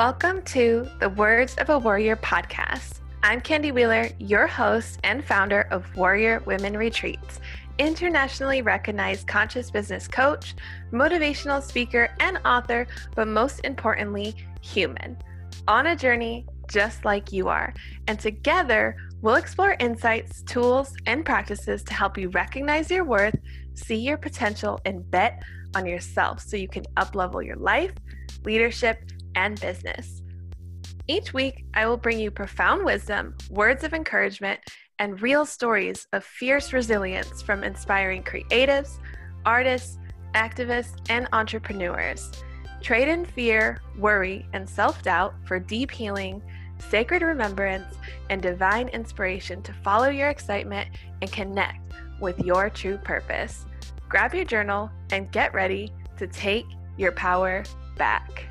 Welcome to the Words of a Warrior podcast. I'm Candy Wheeler, your host and founder of Warrior Women Retreats, internationally recognized conscious business coach, motivational speaker, and author, but most importantly, human. On a journey just like you are. And together, we'll explore insights, tools, and practices to help you recognize your worth, see your potential, and bet on yourself so you can uplevel your life, leadership, and business. Each week, I will bring you profound wisdom, words of encouragement, and real stories of fierce resilience from inspiring creatives, artists, activists, and entrepreneurs. Trade in fear, worry, and self doubt for deep healing, sacred remembrance, and divine inspiration to follow your excitement and connect with your true purpose. Grab your journal and get ready to take your power back.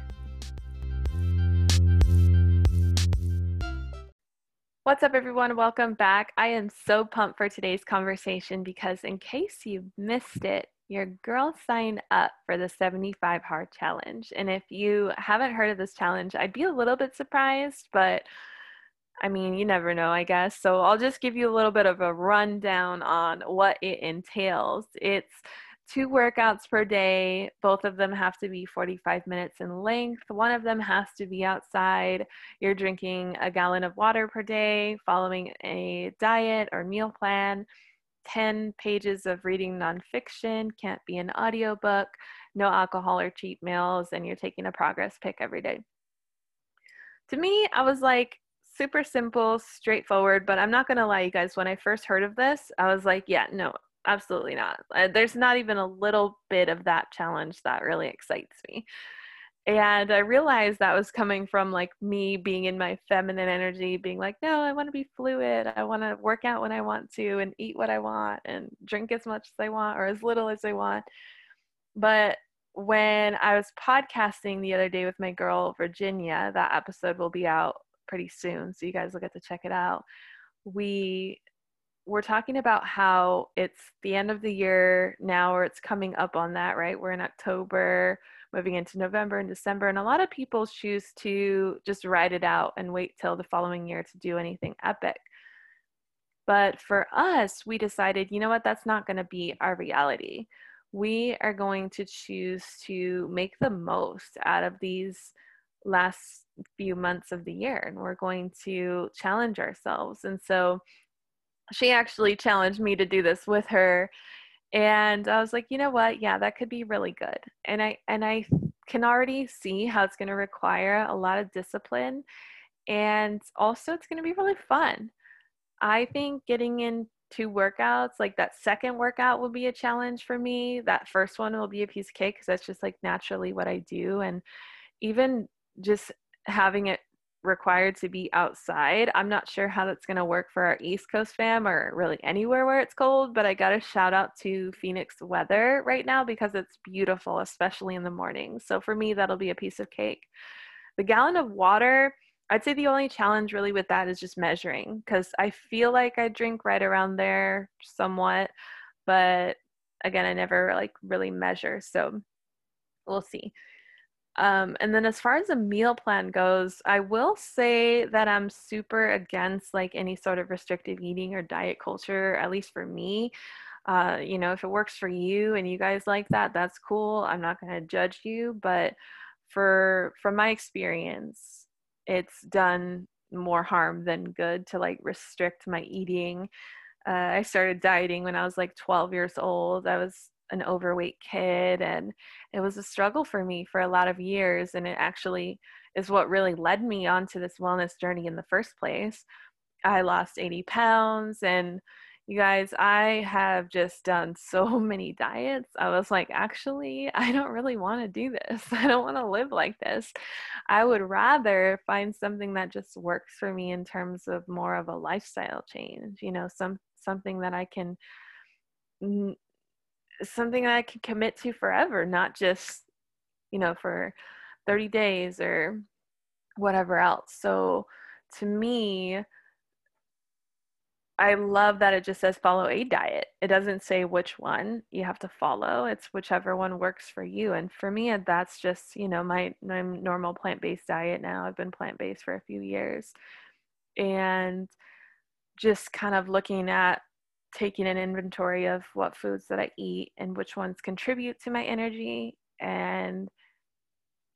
What's up, everyone? Welcome back. I am so pumped for today's conversation because, in case you missed it, your girl signed up for the 75 Hard Challenge. And if you haven't heard of this challenge, I'd be a little bit surprised, but I mean, you never know, I guess. So I'll just give you a little bit of a rundown on what it entails. It's two workouts per day. Both of them have to be 45 minutes in length. One of them has to be outside. You're drinking a gallon of water per day, following a diet or meal plan. 10 pages of reading nonfiction, can't be an audiobook, no alcohol or cheat meals, and you're taking a progress pic every day. To me, I was like, super simple, straightforward, but I'm not gonna lie, you guys, when I first heard of this, I was like, yeah, no, absolutely not. There's not even a little bit of that challenge that really excites me. And I realized that was coming from like me being in my feminine energy, being like, no, I want to be fluid. I want to work out when I want to and eat what I want and drink as much as I want or as little as I want. But when I was podcasting the other day with my girl, Virginia, that episode will be out pretty soon. So you guys will get to check it out. We we're talking about how it's the end of the year now, or it's coming up on that, right? We're in October, moving into November and December, and a lot of people choose to just ride it out and wait till the following year to do anything epic. But for us, we decided, you know what, that's not going to be our reality. We are going to choose to make the most out of these last few months of the year, and we're going to challenge ourselves. And so, she actually challenged me to do this with her and i was like you know what? Yeah that could be really good. And i and i can already see how it's going to require a lot of discipline and also it's going to be really fun. I think getting into workouts like that second workout will be a challenge for me that first one will be a piece of cake because that's just like naturally what i do and even just having it required to be outside. I'm not sure how that's going to work for our East Coast fam or really anywhere where it's cold, but I got a shout out to Phoenix weather right now because it's beautiful, especially in the morning. So for me, that'll be a piece of cake. The gallon of water, I'd say the only challenge really with that is just measuring because I feel like I drink right around there somewhat, but again, I never like really measure. So we'll see. Um, and then as far as a meal plan goes, I will say that I'm super against like any sort of restrictive eating or diet culture, at least for me. Uh, you know, if it works for you and you guys like that, that's cool. I'm not going to judge you, but for from my experience, it's done more harm than good to like restrict my eating. Uh, I started dieting when I was like 12 years old. I was an overweight kid and it was a struggle for me for a lot of years and it actually is what really led me onto this wellness journey in the first place. I lost 80 pounds and you guys i have just done so many diets. I was like actually i don't really want to do this. I don't want to live like this. I would rather find something that just works for me in terms of more of a lifestyle change you know some something that i can something that I can commit to forever, not just, you know, for 30 days or whatever else. So to me, I love that it just says follow a diet. It doesn't say which one you have to follow. It's whichever one works for you. And for me, that's just, you know, my, my normal plant based diet now. I've been plant based for a few years. And just kind of looking at taking an inventory of what foods that I eat and which ones contribute to my energy and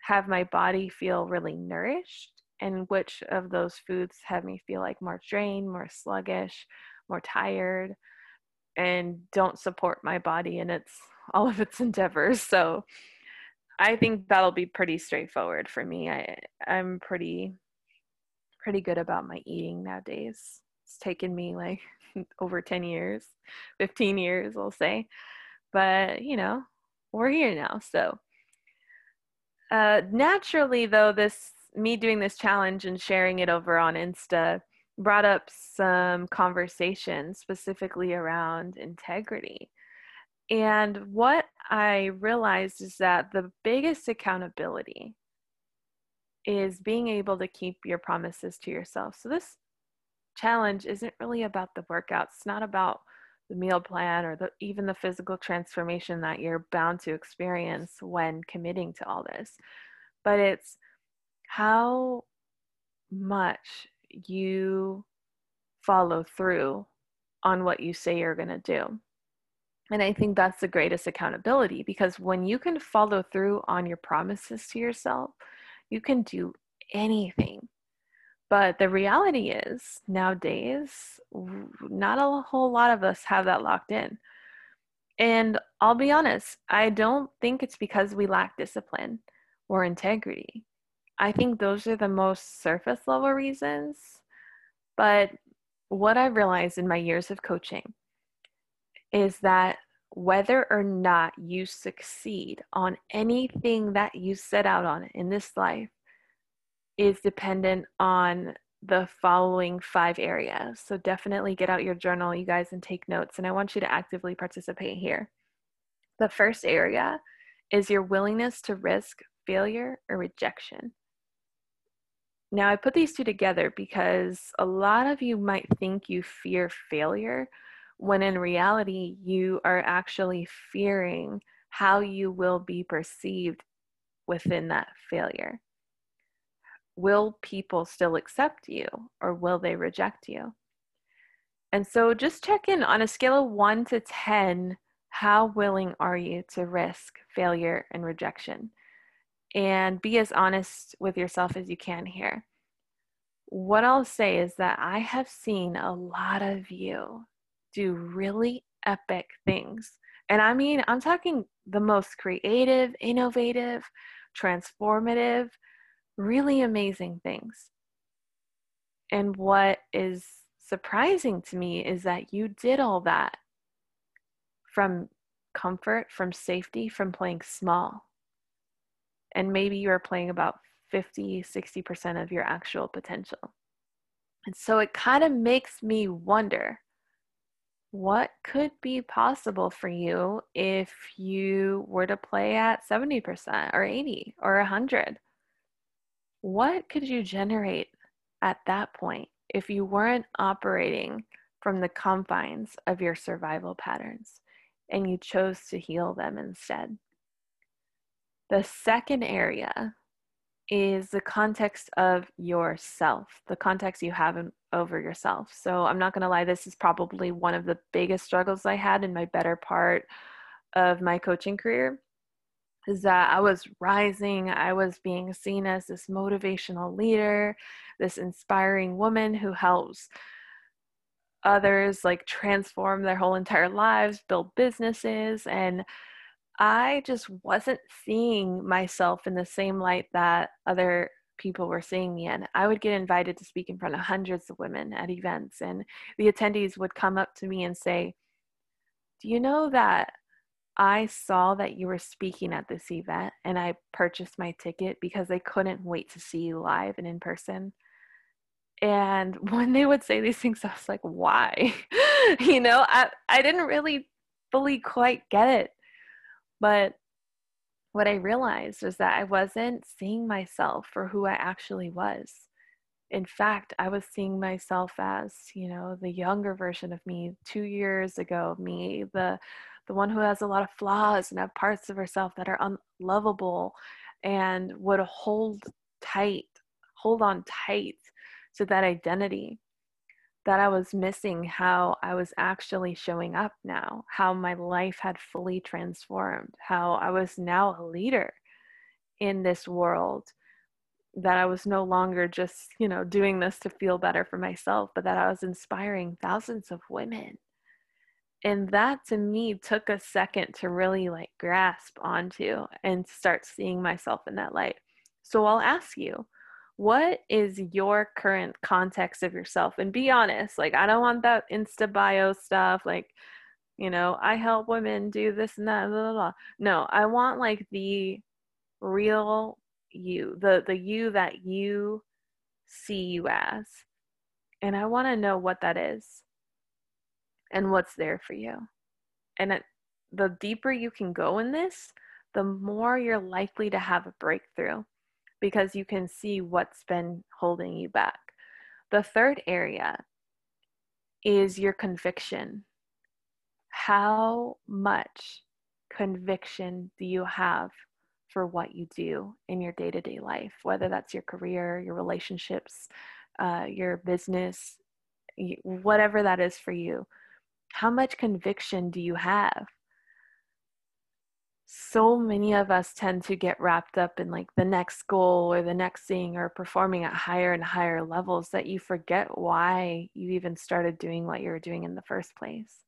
have my body feel really nourished and which of those foods have me feel like more drained, more sluggish, more tired, and don't support my body in its all of its endeavors. So I think that'll be pretty straightforward for me. I I'm pretty pretty good about my eating nowadays. It's taken me like over 10 years, 15 years, I'll say. But, you know, we're here now. So, uh, naturally, though, this me doing this challenge and sharing it over on Insta brought up some conversations specifically around integrity. And what I realized is that the biggest accountability is being able to keep your promises to yourself. So, this challenge isn't really about the workouts, it's not about the meal plan or the, even the physical transformation that you're bound to experience when committing to all this, but it's how much you follow through on what you say you're going to do. And I think that's the greatest accountability because when you can follow through on your promises to yourself, you can do anything. But the reality is, nowadays, not a whole lot of us have that locked in. And I'll be honest, I don't think it's because we lack discipline or integrity. I think those are the most surface level reasons. But what I've realized in my years of coaching is that whether or not you succeed on anything that you set out on in this life is dependent on the following five areas. So definitely get out your journal, you guys, and take notes. And I want you to actively participate here. The first area is your willingness to risk failure or rejection. Now, I put these two together because a lot of you might think you fear failure when in reality, you are actually fearing how you will be perceived within that failure. Will people still accept you or will they reject you? And so just check in on a scale of one to 10 how willing are you to risk failure and rejection? and be as honest with yourself as you can here. What I'll say is that I have seen a lot of you do really epic things. And I mean, I'm talking the most creative, innovative, transformative, really amazing things. And what is surprising to me is that you did all that from comfort, from safety, from playing small. And maybe you're playing about 50 60% of your actual potential. And so it kind of makes me wonder what could be possible for you if you were to play at 70% or 80 or 100 what could you generate at that point if you weren't operating from the confines of your survival patterns and you chose to heal them instead the second area is the context of yourself, the context you have in, over yourself. So I'm not going to lie, this is probably one of the biggest struggles I had in my better part of my coaching career is that I was rising, I was being seen as this motivational leader, this inspiring woman who helps others like transform their whole entire lives, build businesses and I just wasn't seeing myself in the same light that other people were seeing me in. I would get invited to speak in front of hundreds of women at events, and the attendees would come up to me and say, Do you know that I saw that you were speaking at this event and I purchased my ticket because I couldn't wait to see you live and in person? And when they would say these things, I was like, why? you know, I, I didn't really fully quite get it but what I realized was that I wasn't seeing myself for who I actually was. in fact, I was seeing myself as, you know, the younger version of me, two years ago, me, the the one who has a lot of flaws and have parts of herself that are unlovable and would hold tight, hold on tight to that identity that I was missing how I was actually showing up now, how my life had fully transformed, how I was now a leader in this world that I was no longer just, you know, doing this to feel better for myself, but that I was inspiring thousands of women. And that to me took a second to really like grasp onto and start seeing myself in that light. So I'll ask you, what is your current context of yourself? And be honest, like, I don't want that Insta bio stuff, like, you know, I help women do this and that, blah, blah, blah. No, I want like the real you, the the you that you see you as. And I want to know what that is and what's there for you. And it, the deeper you can go in this, the more you're likely to have a breakthrough because you can see what's been holding you back. The third area is your conviction. How much conviction do you have for what you do in your day to day life, whether that's your career, your relationships, uh, your business, whatever that is for you. How much conviction do you have? So many of us tend to get wrapped up in like the next goal or the next thing or performing at higher and higher levels that you forget why you even started doing what you were doing in the first place.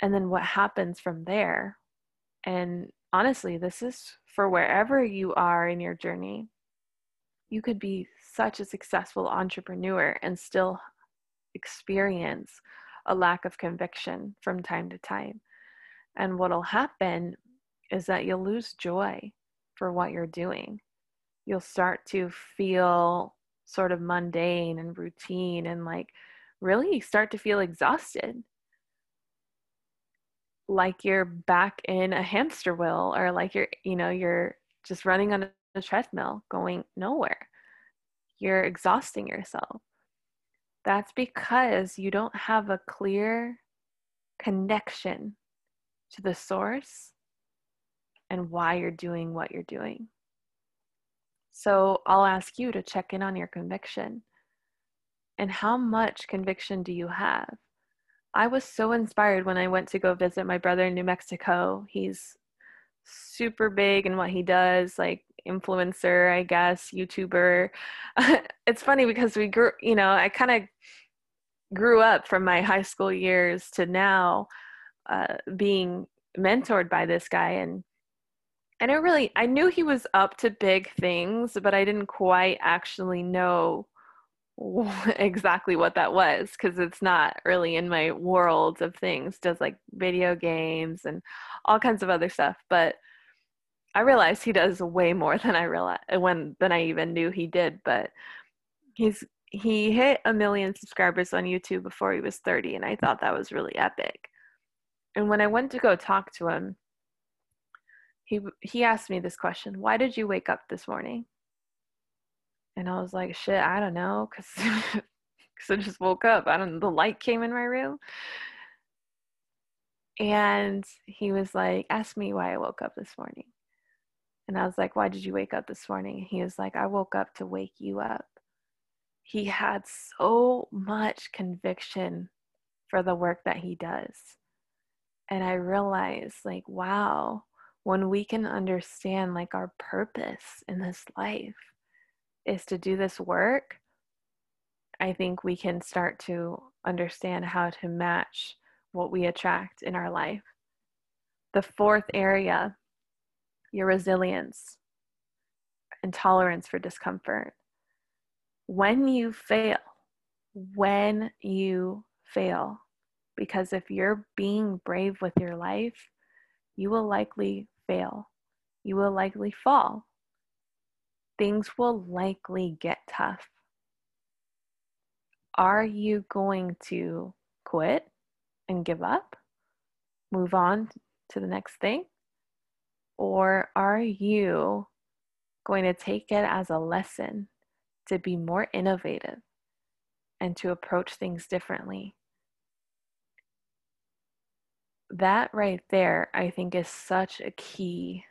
And then what happens from there and honestly, this is for wherever you are in your journey. You could be such a successful entrepreneur and still experience a lack of conviction from time to time. And what'll happen is that you'll lose joy for what you're doing. You'll start to feel sort of mundane and routine and like really start to feel exhausted like you're back in a hamster wheel or like you're you know you're just running on a treadmill going nowhere you're exhausting yourself that's because you don't have a clear connection to the source and why you're doing what you're doing. So i'll ask you to check in on your conviction. And how much conviction do you have? I was so inspired when I went to go visit my brother in New Mexico. He's super big in what he does, like influencer, I guess, YouTuber. it's funny because we grew, you know, I kind of grew up from my high school years to now uh, being mentored by this guy and and I really I knew he was up to big things, but I didn't quite actually know exactly what that was because it's not really in my world of things does like video games and all kinds of other stuff but i realized he does way more than i realized uh, when than i even knew he did but he's he hit a million subscribers on youtube before he was 30 and i thought that was really epic and when i went to go talk to him he he asked me this question why did you wake up this morning and I was like, shit, I don't know, cuz because I just woke up. I don't. The light came in my room, and he was like, ask me why I woke up this morning. And I was like, why did you wake up this morning? he was like, I woke up to wake you up. He had so much conviction for the work that he does. And I realized, like, wow, when we can understand like our purpose in this life is to do this work, I think we can start to understand how to match what we attract in our life. The fourth area, your resilience and tolerance for discomfort. When you fail, when you fail, because if you're being brave with your life, you will likely fail. You will likely fall things will likely get tough. Are you going to quit and give up? Move on to the next thing? Or are you going to take it as a lesson to be more innovative and to approach things differently. That right there, I think, is such a key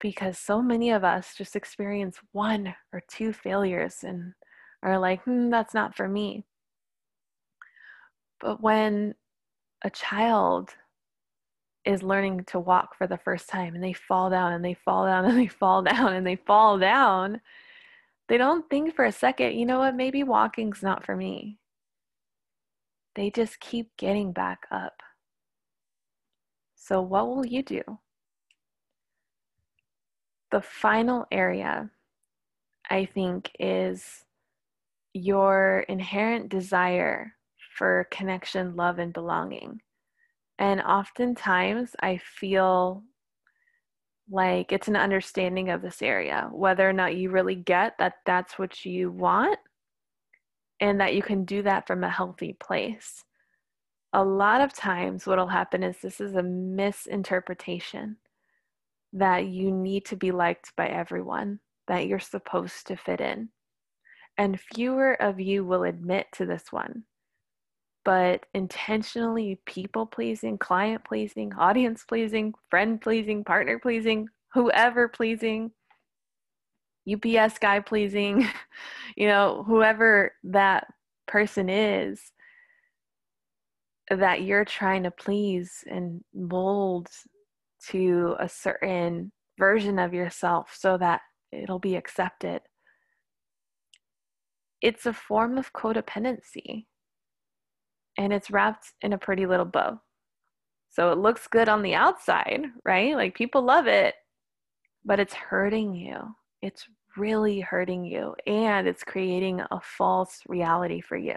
because so many of us just experience one or two failures and are like, hmm, that's not for me. But when a child is learning to walk for the first time and they fall down and they fall down and they fall down and they fall down, they don't think for a second, you know what, maybe walking's not for me. They just keep getting back up. So, what will you do? The final area, I think, is your inherent desire for connection, love, and belonging. And oftentimes I feel like it's an understanding of this area, whether or not you really get that that's what you want and that you can do that from a healthy place. A lot of times, what will happen is this is a misinterpretation that you need to be liked by everyone, that you're supposed to fit in. And fewer of you will admit to this one but intentionally people pleasing, client pleasing, audience pleasing, friend pleasing, partner pleasing, whoever pleasing, UPS guy pleasing, you know, whoever that person is that you're trying to please and mold to a certain version of yourself so that it'll be accepted. It's a form of codependency and it's wrapped in a pretty little bow. So it looks good on the outside, right? Like people love it, but it's hurting you. It's really hurting you, and it's creating a false reality for you.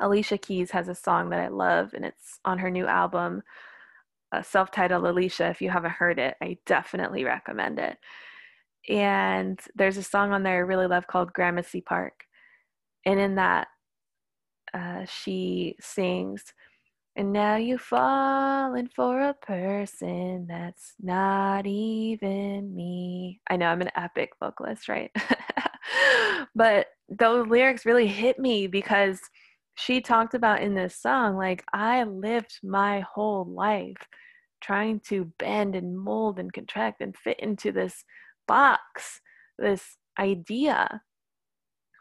Alicia Keys has a song that I love, and it's on her new album, uh, self titled Alicia. If you haven't heard it, I definitely recommend it. And there's a song on there I really love called Gramercy Park. And in that uh, she sings, and now you've fallen for a person that's not even me. I know I'm an epic vocalist, right? but those lyrics really hit me because she talked about in this song, like, I lived my whole life trying to bend and mold and contract and fit into this box, this idea,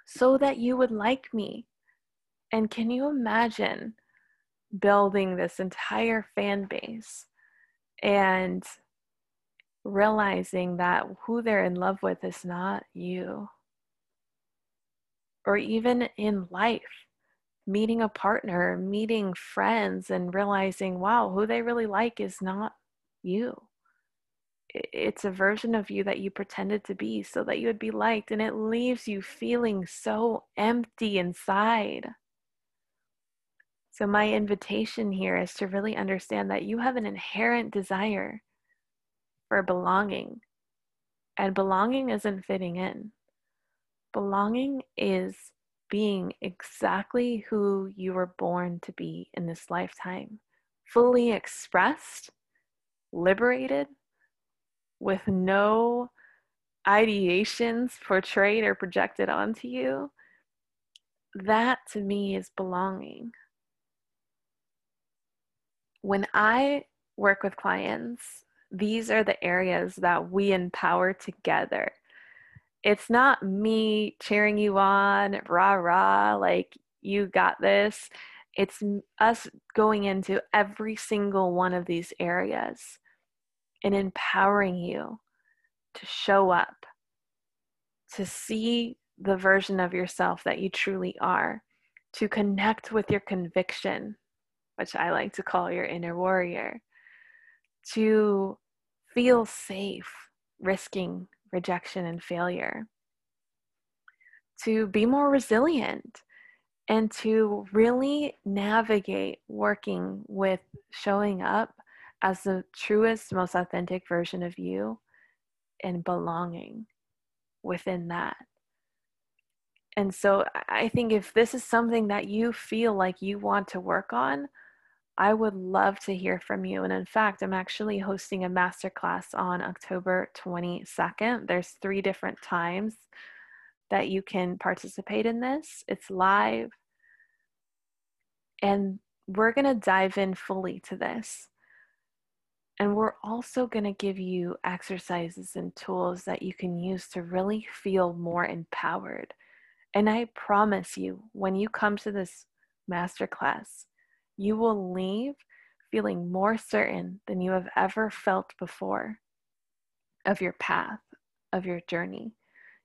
so that you would like me. And can you imagine building this entire fan base and realizing that who they're in love with is not you? Or even in life, meeting a partner, meeting friends, and realizing, wow, who they really like is not you. It's a version of you that you pretended to be so that you would be liked, and it leaves you feeling so empty inside. So, my invitation here is to really understand that you have an inherent desire for belonging. And belonging isn't fitting in, belonging is being exactly who you were born to be in this lifetime, fully expressed, liberated, with no ideations portrayed or projected onto you. That to me is belonging when I work with clients, these are the areas that we empower together. It's not me cheering you on, rah, rah, like you got this. It's us going into every single one of these areas and empowering you to show up, to see the version of yourself that you truly are, to connect with your conviction, which I like to call your inner warrior, to feel safe risking rejection and failure, to be more resilient, and to really navigate working with showing up as the truest, most authentic version of you and belonging within that. And so I think if this is something that you feel like you want to work on, I would love to hear from you. And in fact, I'm actually hosting a masterclass on October 22nd. There's three different times that you can participate in this. It's live. And we're going to dive in fully to this. And we're also going to give you exercises and tools that you can use to really feel more empowered. And I promise you, when you come to this masterclass, you will leave feeling more certain than you have ever felt before of your path, of your journey.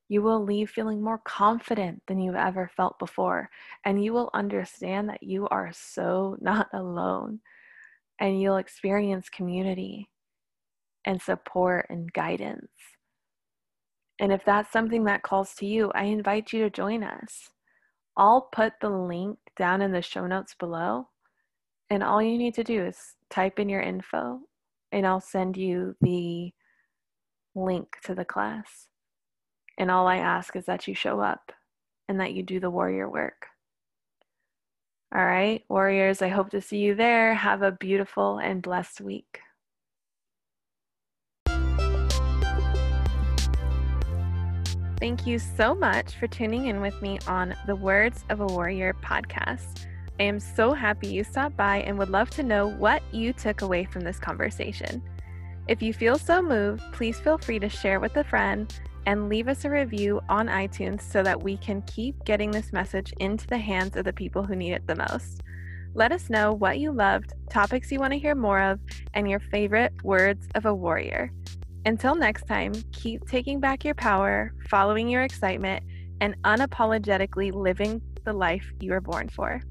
You will leave feeling more confident than you've ever felt before. And you will understand that you are so not alone. And you'll experience community and support and guidance. And if that's something that calls to you, I invite you to join us. I'll put the link down in the show notes below. And all you need to do is type in your info, and I'll send you the link to the class. And all I ask is that you show up and that you do the warrior work. All right, warriors, I hope to see you there. Have a beautiful and blessed week. Thank you so much for tuning in with me on the Words of a Warrior podcast. I am so happy you stopped by and would love to know what you took away from this conversation. If you feel so moved, please feel free to share with a friend and leave us a review on iTunes so that we can keep getting this message into the hands of the people who need it the most. Let us know what you loved, topics you want to hear more of, and your favorite words of a warrior. Until next time, keep taking back your power, following your excitement, and unapologetically living the life you were born for.